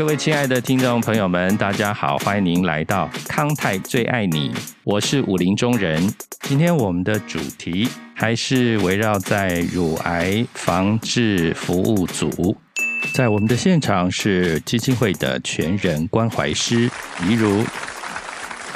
各位亲爱的听众朋友们，大家好，欢迎您来到康泰最爱你，我是武林中人。今天我们的主题还是围绕在乳癌防治服务组，在我们的现场是基金会的全人关怀师怡如。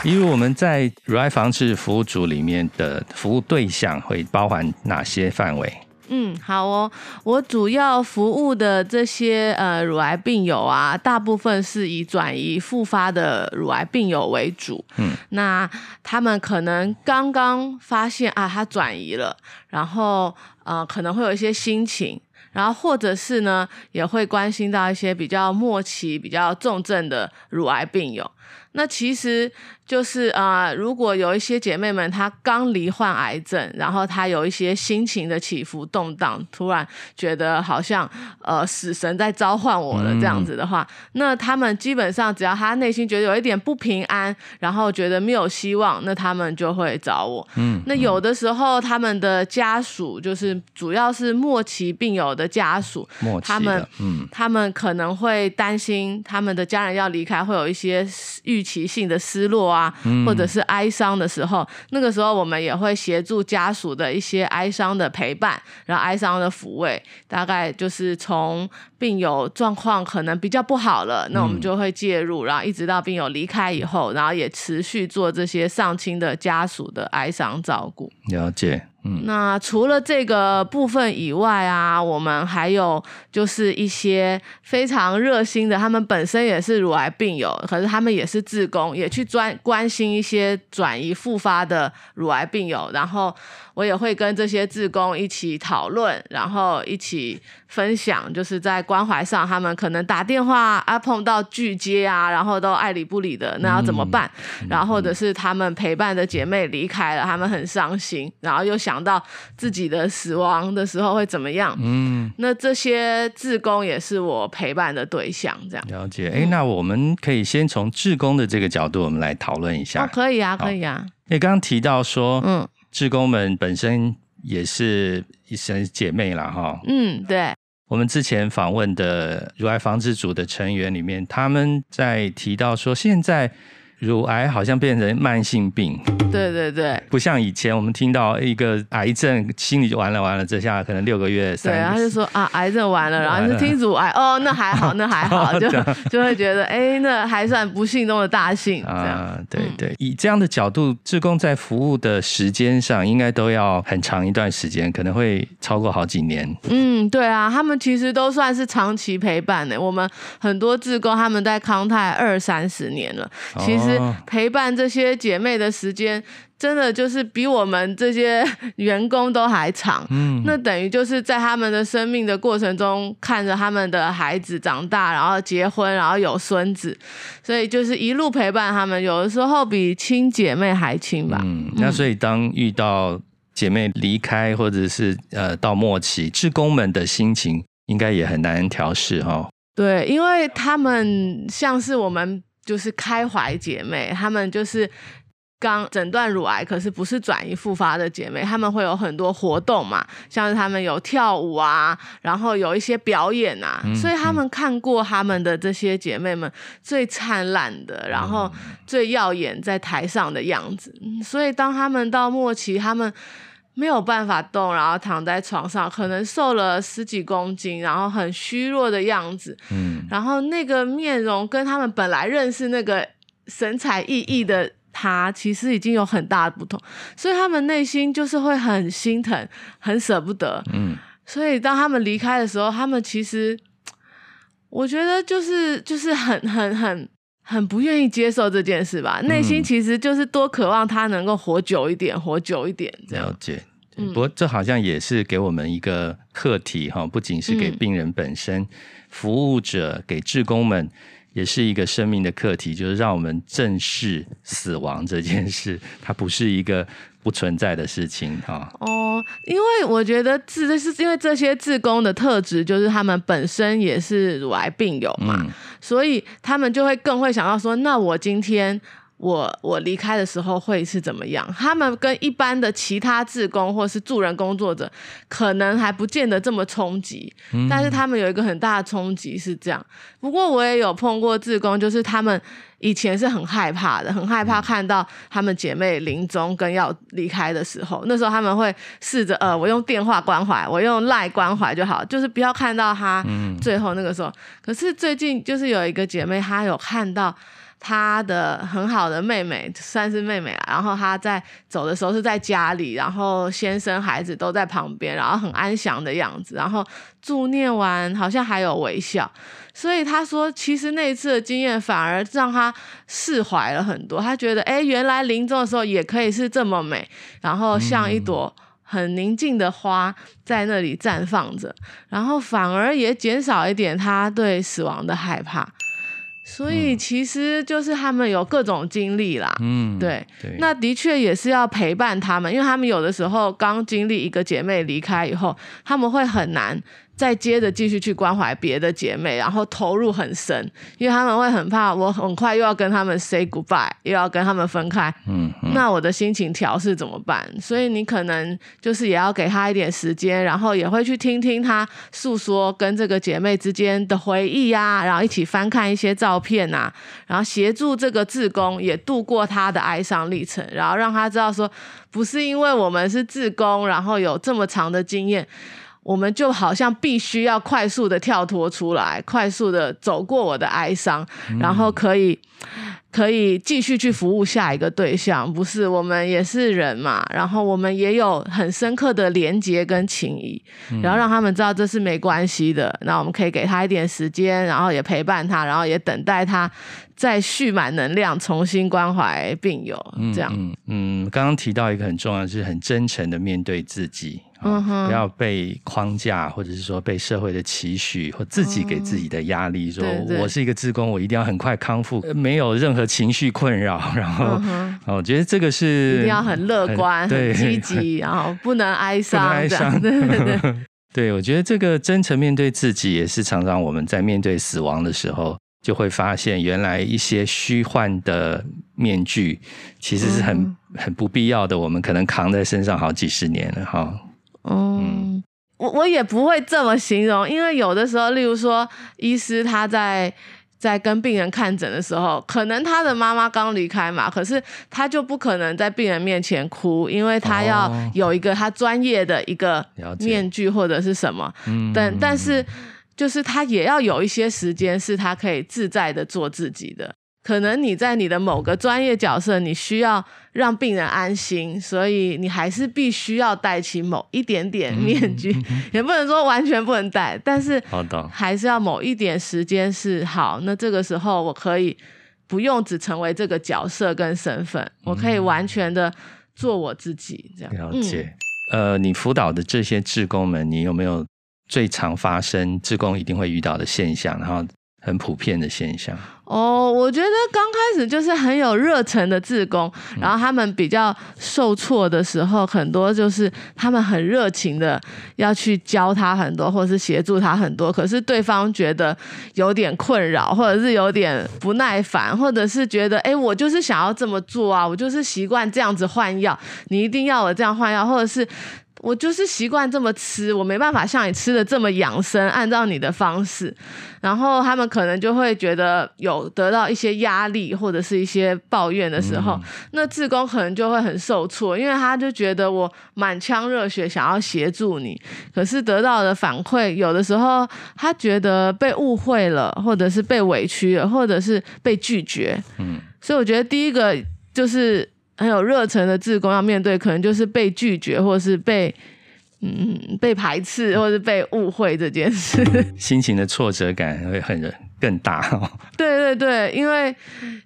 例如我们在乳癌防治服务组里面的服务对象会包含哪些范围？嗯，好哦。我主要服务的这些呃乳癌病友啊，大部分是以转移复发的乳癌病友为主。嗯，那他们可能刚刚发现啊，他转移了，然后呃可能会有一些心情，然后或者是呢也会关心到一些比较末期、比较重症的乳癌病友。那其实。就是啊，如果有一些姐妹们她刚罹患癌症，然后她有一些心情的起伏动荡，突然觉得好像呃死神在召唤我了这样子的话，那她们基本上只要她内心觉得有一点不平安，然后觉得没有希望，那她们就会找我。嗯，那有的时候他们的家属就是主要是末期病友的家属，他们嗯，他们可能会担心他们的家人要离开，会有一些预期性的失落。啊，或者是哀伤的时候，那个时候我们也会协助家属的一些哀伤的陪伴，然后哀伤的抚慰，大概就是从病友状况可能比较不好了，那我们就会介入，然后一直到病友离开以后，然后也持续做这些丧亲的家属的哀伤照顾。了解。嗯那除了这个部分以外啊，我们还有就是一些非常热心的，他们本身也是乳癌病友，可是他们也是自工，也去专关心一些转移复发的乳癌病友，然后。我也会跟这些志工一起讨论，然后一起分享，就是在关怀上，他们可能打电话啊碰到拒接啊，然后都爱理不理的，那要怎么办？然后或者是他们陪伴的姐妹离开了，他们很伤心，然后又想到自己的死亡的时候会怎么样？嗯，那这些志工也是我陪伴的对象，这样了解。哎，那我们可以先从志工的这个角度，我们来讨论一下。哦，可以啊，可以啊。你刚刚提到说，嗯。志工们本身也是一生姐妹了哈。嗯，对。我们之前访问的如来防治组的成员里面，他们在提到说，现在。乳癌好像变成慢性病，对对对，不像以前我们听到一个癌症，心里就完了完了，这下可能六个月。对，他就说啊，癌症完了，然后就听乳癌，哦，那还好，那还好，就就会觉得，哎，那还算不幸中的大幸。啊，对对，以这样的角度，志工在服务的时间上，应该都要很长一段时间，可能会超过好几年。嗯，对啊，他们其实都算是长期陪伴的。我们很多志工他们在康泰二三十年了，其实。陪伴这些姐妹的时间，真的就是比我们这些员工都还长。嗯，那等于就是在他们的生命的过程中，看着他们的孩子长大，然后结婚，然后有孙子，所以就是一路陪伴他们。有的时候比亲姐妹还亲吧。嗯，那所以当遇到姐妹离开，或者是呃到末期，职工们的心情应该也很难调试哈。对，因为他们像是我们。就是开怀姐妹，她们就是刚诊断乳癌，可是不是转移复发的姐妹，她们会有很多活动嘛，像是她们有跳舞啊，然后有一些表演啊，所以她们看过她们的这些姐妹们最灿烂的，然后最耀眼在台上的样子，所以当她们到末期，她们。没有办法动，然后躺在床上，可能瘦了十几公斤，然后很虚弱的样子。嗯，然后那个面容跟他们本来认识那个神采奕奕的他，其实已经有很大的不同，所以他们内心就是会很心疼，很舍不得。嗯，所以当他们离开的时候，他们其实，我觉得就是就是很很很很不愿意接受这件事吧，内心其实就是多渴望他能够活久一点，活久一点这样。了解。不过这好像也是给我们一个课题哈，不仅是给病人本身，服务者给志工们也是一个生命的课题，就是让我们正视死亡这件事，它不是一个不存在的事情哈。哦，因为我觉得自这是因为这些自工的特质，就是他们本身也是乳癌病友嘛，所以他们就会更会想到说，那我今天。我我离开的时候会是怎么样？他们跟一般的其他志工或是助人工作者，可能还不见得这么冲击，但是他们有一个很大的冲击是这样。不过我也有碰过志工，就是他们以前是很害怕的，很害怕看到他们姐妹临终跟要离开的时候，那时候他们会试着呃，我用电话关怀，我用赖关怀就好，就是不要看到他最后那个时候。可是最近就是有一个姐妹，她有看到。他的很好的妹妹算是妹妹啊，然后他在走的时候是在家里，然后先生孩子都在旁边，然后很安详的样子，然后祝念完好像还有微笑，所以他说其实那一次的经验反而让他释怀了很多，他觉得哎，原来临终的时候也可以是这么美，然后像一朵很宁静的花在那里绽放着，然后反而也减少一点他对死亡的害怕。所以其实就是他们有各种经历啦，嗯，对，那的确也是要陪伴他们，因为他们有的时候刚经历一个姐妹离开以后，他们会很难。再接着继续去关怀别的姐妹，然后投入很深，因为他们会很怕我很快又要跟他们 say goodbye，又要跟他们分开，嗯，那我的心情调试怎么办？所以你可能就是也要给他一点时间，然后也会去听听他诉说跟这个姐妹之间的回忆呀，然后一起翻看一些照片呐，然后协助这个志工也度过他的哀伤历程，然后让他知道说，不是因为我们是志工，然后有这么长的经验。我们就好像必须要快速的跳脱出来，快速的走过我的哀伤，然后可以可以继续去服务下一个对象。不是，我们也是人嘛，然后我们也有很深刻的连接跟情谊，然后让他们知道这是没关系的。那我们可以给他一点时间，然后也陪伴他，然后也等待他再蓄满能量，重新关怀病友。这样，嗯，刚刚提到一个很重要，就是很真诚的面对自己。嗯哼，不要被框架，或者是说被社会的期许或自己给自己的压力，说我是一个职工，我一定要很快康复，没有任何情绪困扰。然后，我觉得这个是一定要很乐观、很 积极，然后不能哀伤。哀伤，对对对。对，我觉得这个真诚面对自己，也是常常我们在面对死亡的时候，就会发现原来一些虚幻的面具，其实是很很不必要的。我们可能扛在身上好几十年了，哈。嗯，我我也不会这么形容，因为有的时候，例如说，医师他在在跟病人看诊的时候，可能他的妈妈刚离开嘛，可是他就不可能在病人面前哭，因为他要有一个他专业的一个面具或者是什么，但但是就是他也要有一些时间是他可以自在的做自己的。可能你在你的某个专业角色，你需要让病人安心，所以你还是必须要戴起某一点点面具，也不能说完全不能戴，但是还是要某一点时间是好。那这个时候我可以不用只成为这个角色跟身份，我可以完全的做我自己。这样了解。呃，你辅导的这些志工们，你有没有最常发生志工一定会遇到的现象？然后。很普遍的现象哦，我觉得刚开始就是很有热忱的志工，然后他们比较受挫的时候，很多就是他们很热情的要去教他很多，或者是协助他很多，可是对方觉得有点困扰，或者是有点不耐烦，或者是觉得哎，我就是想要这么做啊，我就是习惯这样子换药，你一定要我这样换药，或者是。我就是习惯这么吃，我没办法像你吃的这么养生，按照你的方式。然后他们可能就会觉得有得到一些压力或者是一些抱怨的时候，那志工可能就会很受挫，因为他就觉得我满腔热血想要协助你，可是得到的反馈有的时候他觉得被误会了，或者是被委屈了，或者是被拒绝。嗯，所以我觉得第一个就是。很有热忱的志工要面对，可能就是被拒绝，或者是被嗯被排斥，或者是被误会这件事，心情的挫折感会很更大。对对对，因为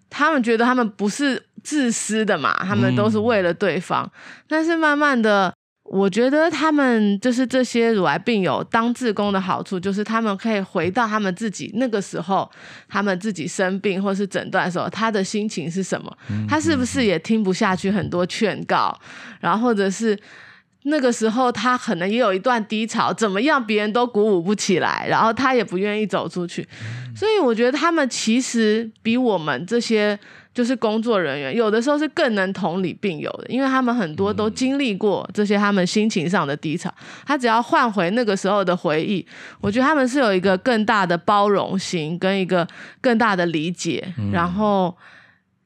他们觉得他们不是自私的嘛，他们都是为了对方，但是慢慢的。我觉得他们就是这些乳癌病友当志工的好处，就是他们可以回到他们自己那个时候，他们自己生病或是诊断的时候，他的心情是什么？他是不是也听不下去很多劝告，然后或者是那个时候他可能也有一段低潮，怎么样别人都鼓舞不起来，然后他也不愿意走出去，所以我觉得他们其实比我们这些就是工作人员有的时候是更能同理病友的，因为他们很多都经历过这些他们心情上的低潮，他只要换回那个时候的回忆，我觉得他们是有一个更大的包容心跟一个更大的理解，然后。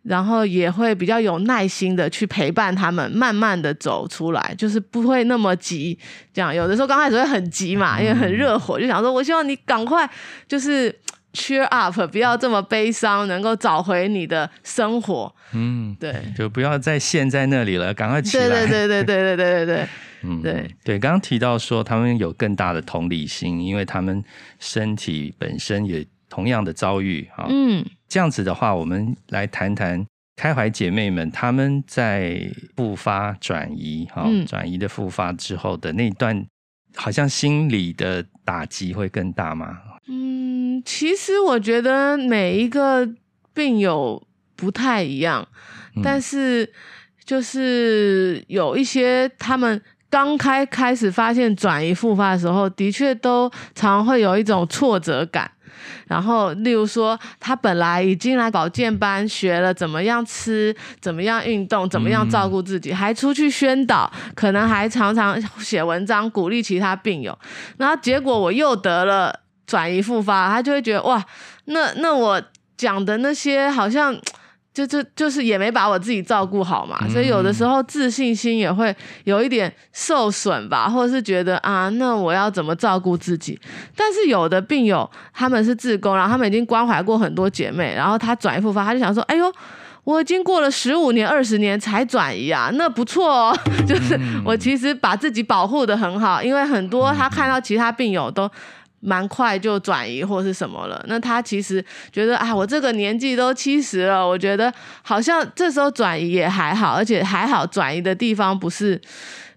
然后也会比较有耐心的去陪伴他们，慢慢的走出来，就是不会那么急。这样有的时候刚开始会很急嘛，因为很热火，就想说我希望你赶快就是 cheer up，不要这么悲伤，能够找回你的生活。嗯，对，就不要再陷在那里了，赶快起来。对对对对对对对对对，嗯，对对。刚刚提到说他们有更大的同理心，因为他们身体本身也同样的遭遇啊。嗯。这样子的话，我们来谈谈开怀姐妹们，他们在复发转移哈，转移的复发之后的那段，好像心理的打击会更大吗？嗯，其实我觉得每一个病友不太一样，但是就是有一些他们刚开开始发现转移复发的时候，的确都常会有一种挫折感。然后，例如说，他本来已经来保健班学了怎么样吃、怎么样运动、怎么样照顾自己，还出去宣导，可能还常常写文章鼓励其他病友。然后结果我又得了转移复发，他就会觉得哇，那那我讲的那些好像。就就就是也没把我自己照顾好嘛，所以有的时候自信心也会有一点受损吧，或者是觉得啊，那我要怎么照顾自己？但是有的病友他们是自宫，然后他们已经关怀过很多姐妹，然后他转移复发，他就想说，哎呦，我已经过了十五年、二十年才转移啊，那不错哦，就是我其实把自己保护的很好，因为很多他看到其他病友都。蛮快就转移或是什么了，那他其实觉得啊，我这个年纪都七十了，我觉得好像这时候转移也还好，而且还好转移的地方不是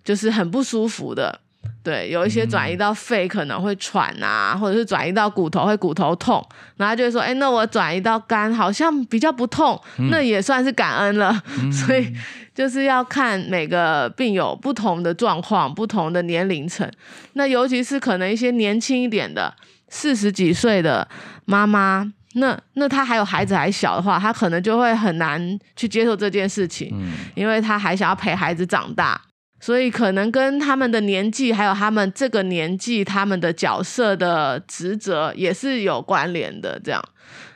就是很不舒服的。对，有一些转移到肺可能会喘啊，或者是转移到骨头会骨头痛，然后就会说，哎，那我转移到肝好像比较不痛，那也算是感恩了。所以就是要看每个病友不同的状况、不同的年龄层，那尤其是可能一些年轻一点的四十几岁的妈妈，那那她还有孩子还小的话，她可能就会很难去接受这件事情，因为她还想要陪孩子长大。所以可能跟他们的年纪，还有他们这个年纪他们的角色的职责也是有关联的。这样，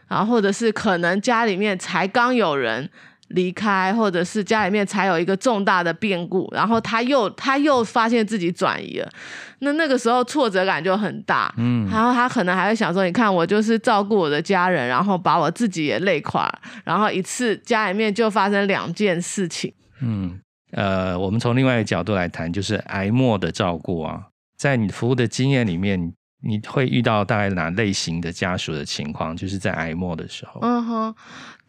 然后或者是可能家里面才刚有人离开，或者是家里面才有一个重大的变故，然后他又他又发现自己转移了，那那个时候挫折感就很大。嗯，然后他可能还会想说：“你看，我就是照顾我的家人，然后把我自己也累垮，然后一次家里面就发生两件事情。”嗯。呃，我们从另外一个角度来谈，就是癌末的照顾啊，在你服务的经验里面，你会遇到大概哪类型的家属的情况？就是在癌末的时候。嗯哼。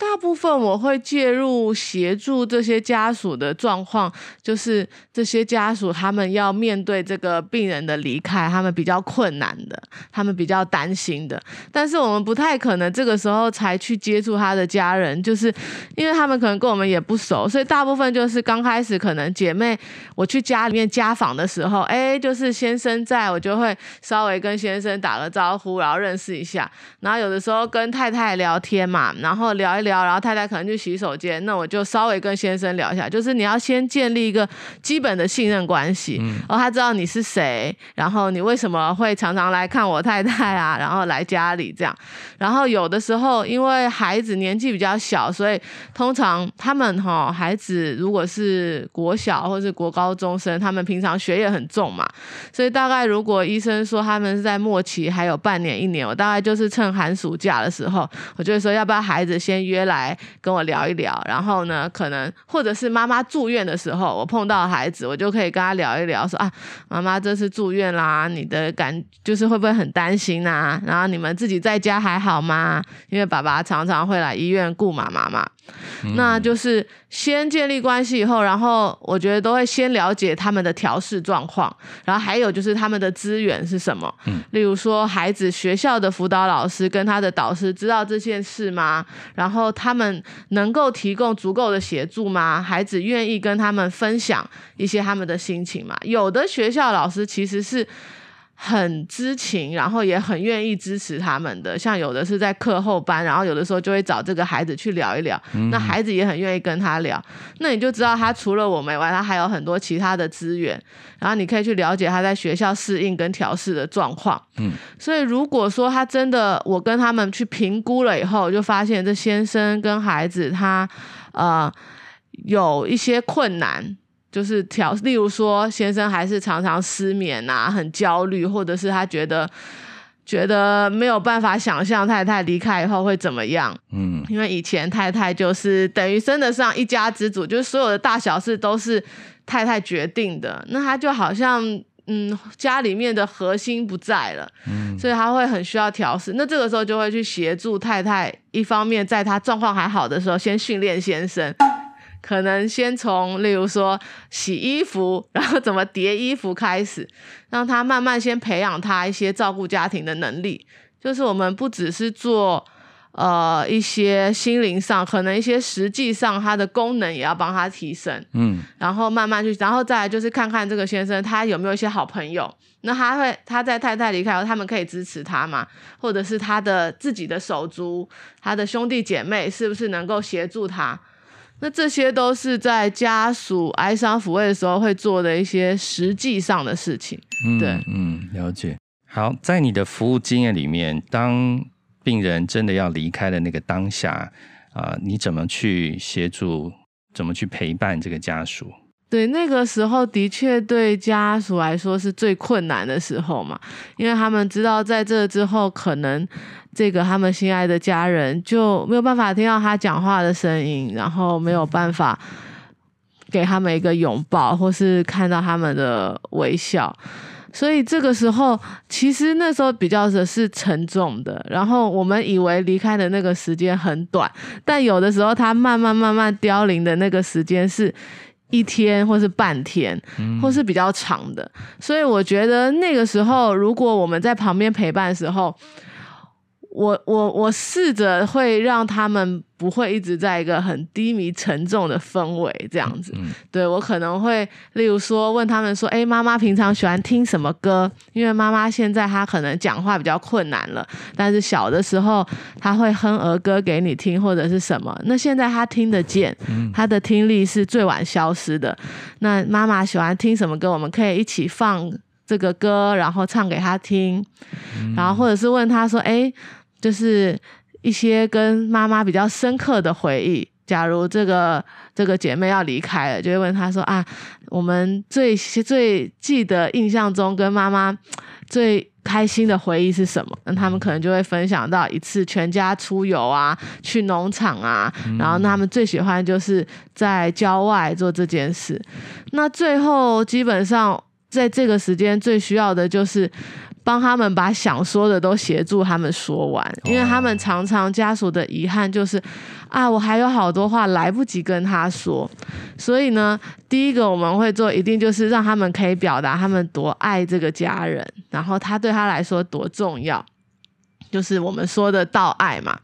大部分我会介入协助这些家属的状况，就是这些家属他们要面对这个病人的离开，他们比较困难的，他们比较担心的。但是我们不太可能这个时候才去接触他的家人，就是因为他们可能跟我们也不熟，所以大部分就是刚开始可能姐妹我去家里面家访的时候，哎，就是先生在我就会稍微跟先生打个招呼，然后认识一下，然后有的时候跟太太聊天嘛，然后聊一聊。聊，然后太太可能去洗手间，那我就稍微跟先生聊一下，就是你要先建立一个基本的信任关系，然后他知道你是谁，然后你为什么会常常来看我太太啊，然后来家里这样，然后有的时候因为孩子年纪比较小，所以通常他们哈孩子如果是国小或是国高中生，他们平常学业很重嘛，所以大概如果医生说他们是在末期还有半年一年，我大概就是趁寒暑假的时候，我就会说要不要孩子先约。来跟我聊一聊，然后呢，可能或者是妈妈住院的时候，我碰到孩子，我就可以跟他聊一聊，说啊，妈妈这次住院啦，你的感就是会不会很担心啊？然后你们自己在家还好吗？因为爸爸常常会来医院顾妈妈嘛。那就是先建立关系以后，然后我觉得都会先了解他们的调试状况，然后还有就是他们的资源是什么。嗯，例如说孩子学校的辅导老师跟他的导师知道这件事吗？然后，他们能够提供足够的协助吗？孩子愿意跟他们分享一些他们的心情吗？有的学校老师其实是。很知情，然后也很愿意支持他们的。像有的是在课后班，然后有的时候就会找这个孩子去聊一聊。那孩子也很愿意跟他聊。那你就知道他除了我们以外，他还有很多其他的资源。然后你可以去了解他在学校适应跟调试的状况。嗯，所以如果说他真的，我跟他们去评估了以后，就发现这先生跟孩子他呃有一些困难。就是调，例如说，先生还是常常失眠啊，很焦虑，或者是他觉得觉得没有办法想象太太离开以后会怎么样。嗯，因为以前太太就是等于生得上一家之主，就是所有的大小事都是太太决定的，那他就好像嗯家里面的核心不在了，嗯，所以他会很需要调试。那这个时候就会去协助太太，一方面在他状况还好的时候，先训练先生。可能先从，例如说洗衣服，然后怎么叠衣服开始，让他慢慢先培养他一些照顾家庭的能力。就是我们不只是做呃一些心灵上，可能一些实际上他的功能也要帮他提升。嗯，然后慢慢去，然后再来就是看看这个先生他有没有一些好朋友，那他会他在太太离开后，他们可以支持他嘛？或者是他的自己的手足，他的兄弟姐妹是不是能够协助他？那这些都是在家属哀伤抚慰的时候会做的一些实际上的事情。对，嗯，了解。好，在你的服务经验里面，当病人真的要离开的那个当下，啊，你怎么去协助？怎么去陪伴这个家属？对，那个时候的确对家属来说是最困难的时候嘛，因为他们知道在这之后可能。这个他们心爱的家人就没有办法听到他讲话的声音，然后没有办法给他们一个拥抱，或是看到他们的微笑。所以这个时候，其实那时候比较的是沉重的。然后我们以为离开的那个时间很短，但有的时候他慢慢慢慢凋零的那个时间是一天，或是半天，或是比较长的。所以我觉得那个时候，如果我们在旁边陪伴的时候，我我我试着会让他们不会一直在一个很低迷沉重的氛围这样子，对我可能会例如说问他们说，哎，妈妈平常喜欢听什么歌？因为妈妈现在她可能讲话比较困难了，但是小的时候她会哼儿歌给你听或者是什么。那现在她听得见，她的听力是最晚消失的。那妈妈喜欢听什么歌？我们可以一起放这个歌，然后唱给她听，然后或者是问她说，哎。就是一些跟妈妈比较深刻的回忆。假如这个这个姐妹要离开了，就会问她说：“啊，我们最最记得印象中跟妈妈最开心的回忆是什么？”那他们可能就会分享到一次全家出游啊，去农场啊，然后他们最喜欢就是在郊外做这件事。那最后基本上在这个时间最需要的就是。帮他们把想说的都协助他们说完，因为他们常常家属的遗憾就是，啊，我还有好多话来不及跟他说，所以呢，第一个我们会做，一定就是让他们可以表达他们多爱这个家人，然后他对他来说多重要。就是我们说的道爱嘛，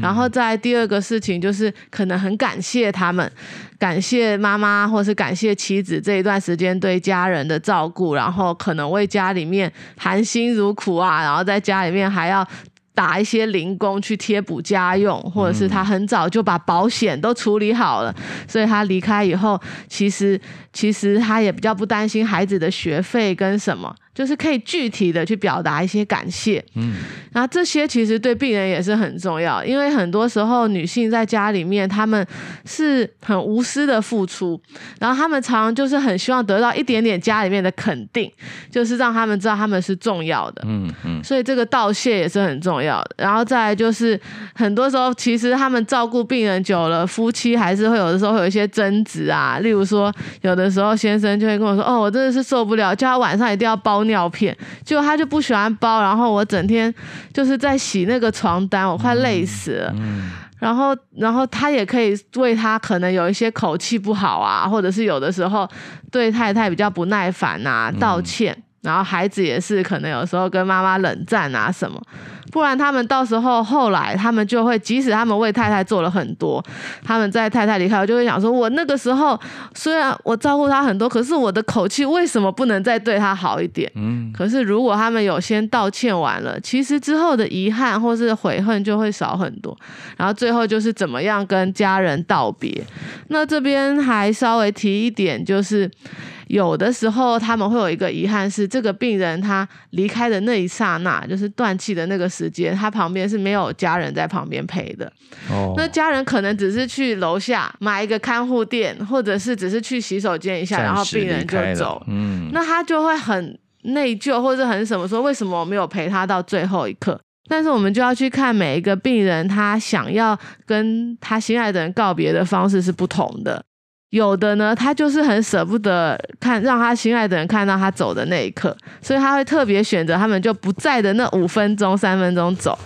然后再第二个事情就是可能很感谢他们，感谢妈妈或是感谢妻子这一段时间对家人的照顾，然后可能为家里面含辛茹苦啊，然后在家里面还要打一些零工去贴补家用，或者是他很早就把保险都处理好了，所以他离开以后，其实其实他也比较不担心孩子的学费跟什么。就是可以具体的去表达一些感谢，嗯，然后这些其实对病人也是很重要，因为很多时候女性在家里面，她们是很无私的付出，然后她们常常就是很希望得到一点点家里面的肯定，就是让他们知道他们是重要的，嗯嗯，所以这个道谢也是很重要的。然后再来就是很多时候，其实他们照顾病人久了，夫妻还是会有的时候会有一些争执啊，例如说有的时候先生就会跟我说，哦，我真的是受不了，叫他晚上一定要包。尿片，结果他就不喜欢包，然后我整天就是在洗那个床单，我快累死了。然后，然后他也可以为他可能有一些口气不好啊，或者是有的时候对太太比较不耐烦啊道歉。然后孩子也是可能有时候跟妈妈冷战啊什么。不然他们到时候后来他们就会，即使他们为太太做了很多，他们在太太离开，我就会想说，我那个时候虽然我照顾他很多，可是我的口气为什么不能再对他好一点？嗯，可是如果他们有先道歉完了，其实之后的遗憾或是悔恨就会少很多。然后最后就是怎么样跟家人道别。那这边还稍微提一点，就是。有的时候他们会有一个遗憾，是这个病人他离开的那一刹那，就是断气的那个时间，他旁边是没有家人在旁边陪的。哦，那家人可能只是去楼下买一个看护垫，或者是只是去洗手间一下，然后病人就走。嗯，那他就会很内疚，或者很什么说，为什么我没有陪他到最后一刻？但是我们就要去看每一个病人，他想要跟他心爱的人告别的方式是不同的。有的呢，他就是很舍不得看让他心爱的人看到他走的那一刻，所以他会特别选择他们就不在的那五分钟、三分钟走。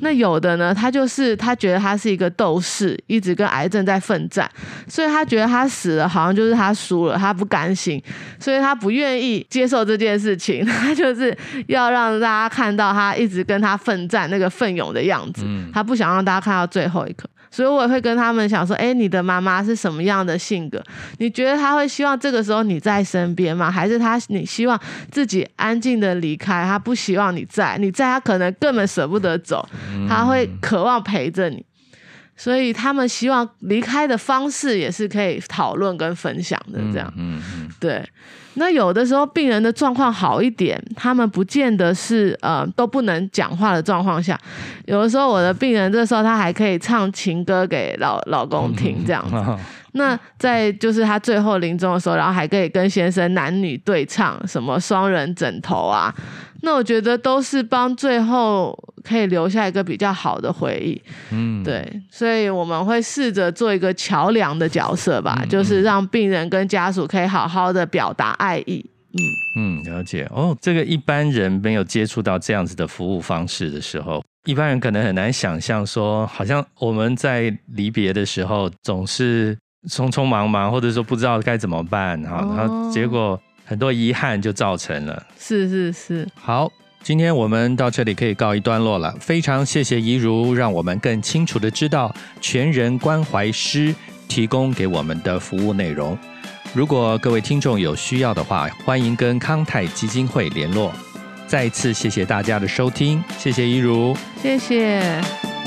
那有的呢，他就是他觉得他是一个斗士，一直跟癌症在奋战，所以他觉得他死了好像就是他输了，他不甘心，所以他不愿意接受这件事情，他就是要让大家看到他一直跟他奋战那个奋勇的样子，他不想让大家看到最后一刻。所以我也会跟他们想说，哎，你的妈妈是什么样的性格？你觉得他会希望这个时候你在身边吗？还是他你希望自己安静的离开？他不希望你在，你在他可能根本舍不得走，他会渴望陪着你。所以他们希望离开的方式也是可以讨论跟分享的，这样。嗯嗯，对。那有的时候病人的状况好一点，他们不见得是呃都不能讲话的状况下，有的时候我的病人这时候他还可以唱情歌给老老公听这样子。那在就是他最后临终的时候，然后还可以跟先生男女对唱什么双人枕头啊。那我觉得都是帮最后可以留下一个比较好的回忆，嗯，对，所以我们会试着做一个桥梁的角色吧，就是让病人跟家属可以好好的表达爱意，嗯。嗯，了解。哦。这个一般人没有接触到这样子的服务方式的时候，一般人可能很难想象说，好像我们在离别的时候总是匆匆忙忙，或者说不知道该怎么办，哈，然后结果。很多遗憾就造成了，是是是。好，今天我们到这里可以告一段落了。非常谢谢怡如，让我们更清楚的知道全人关怀师提供给我们的服务内容。如果各位听众有需要的话，欢迎跟康泰基金会联络。再次谢谢大家的收听，谢谢怡如，谢谢。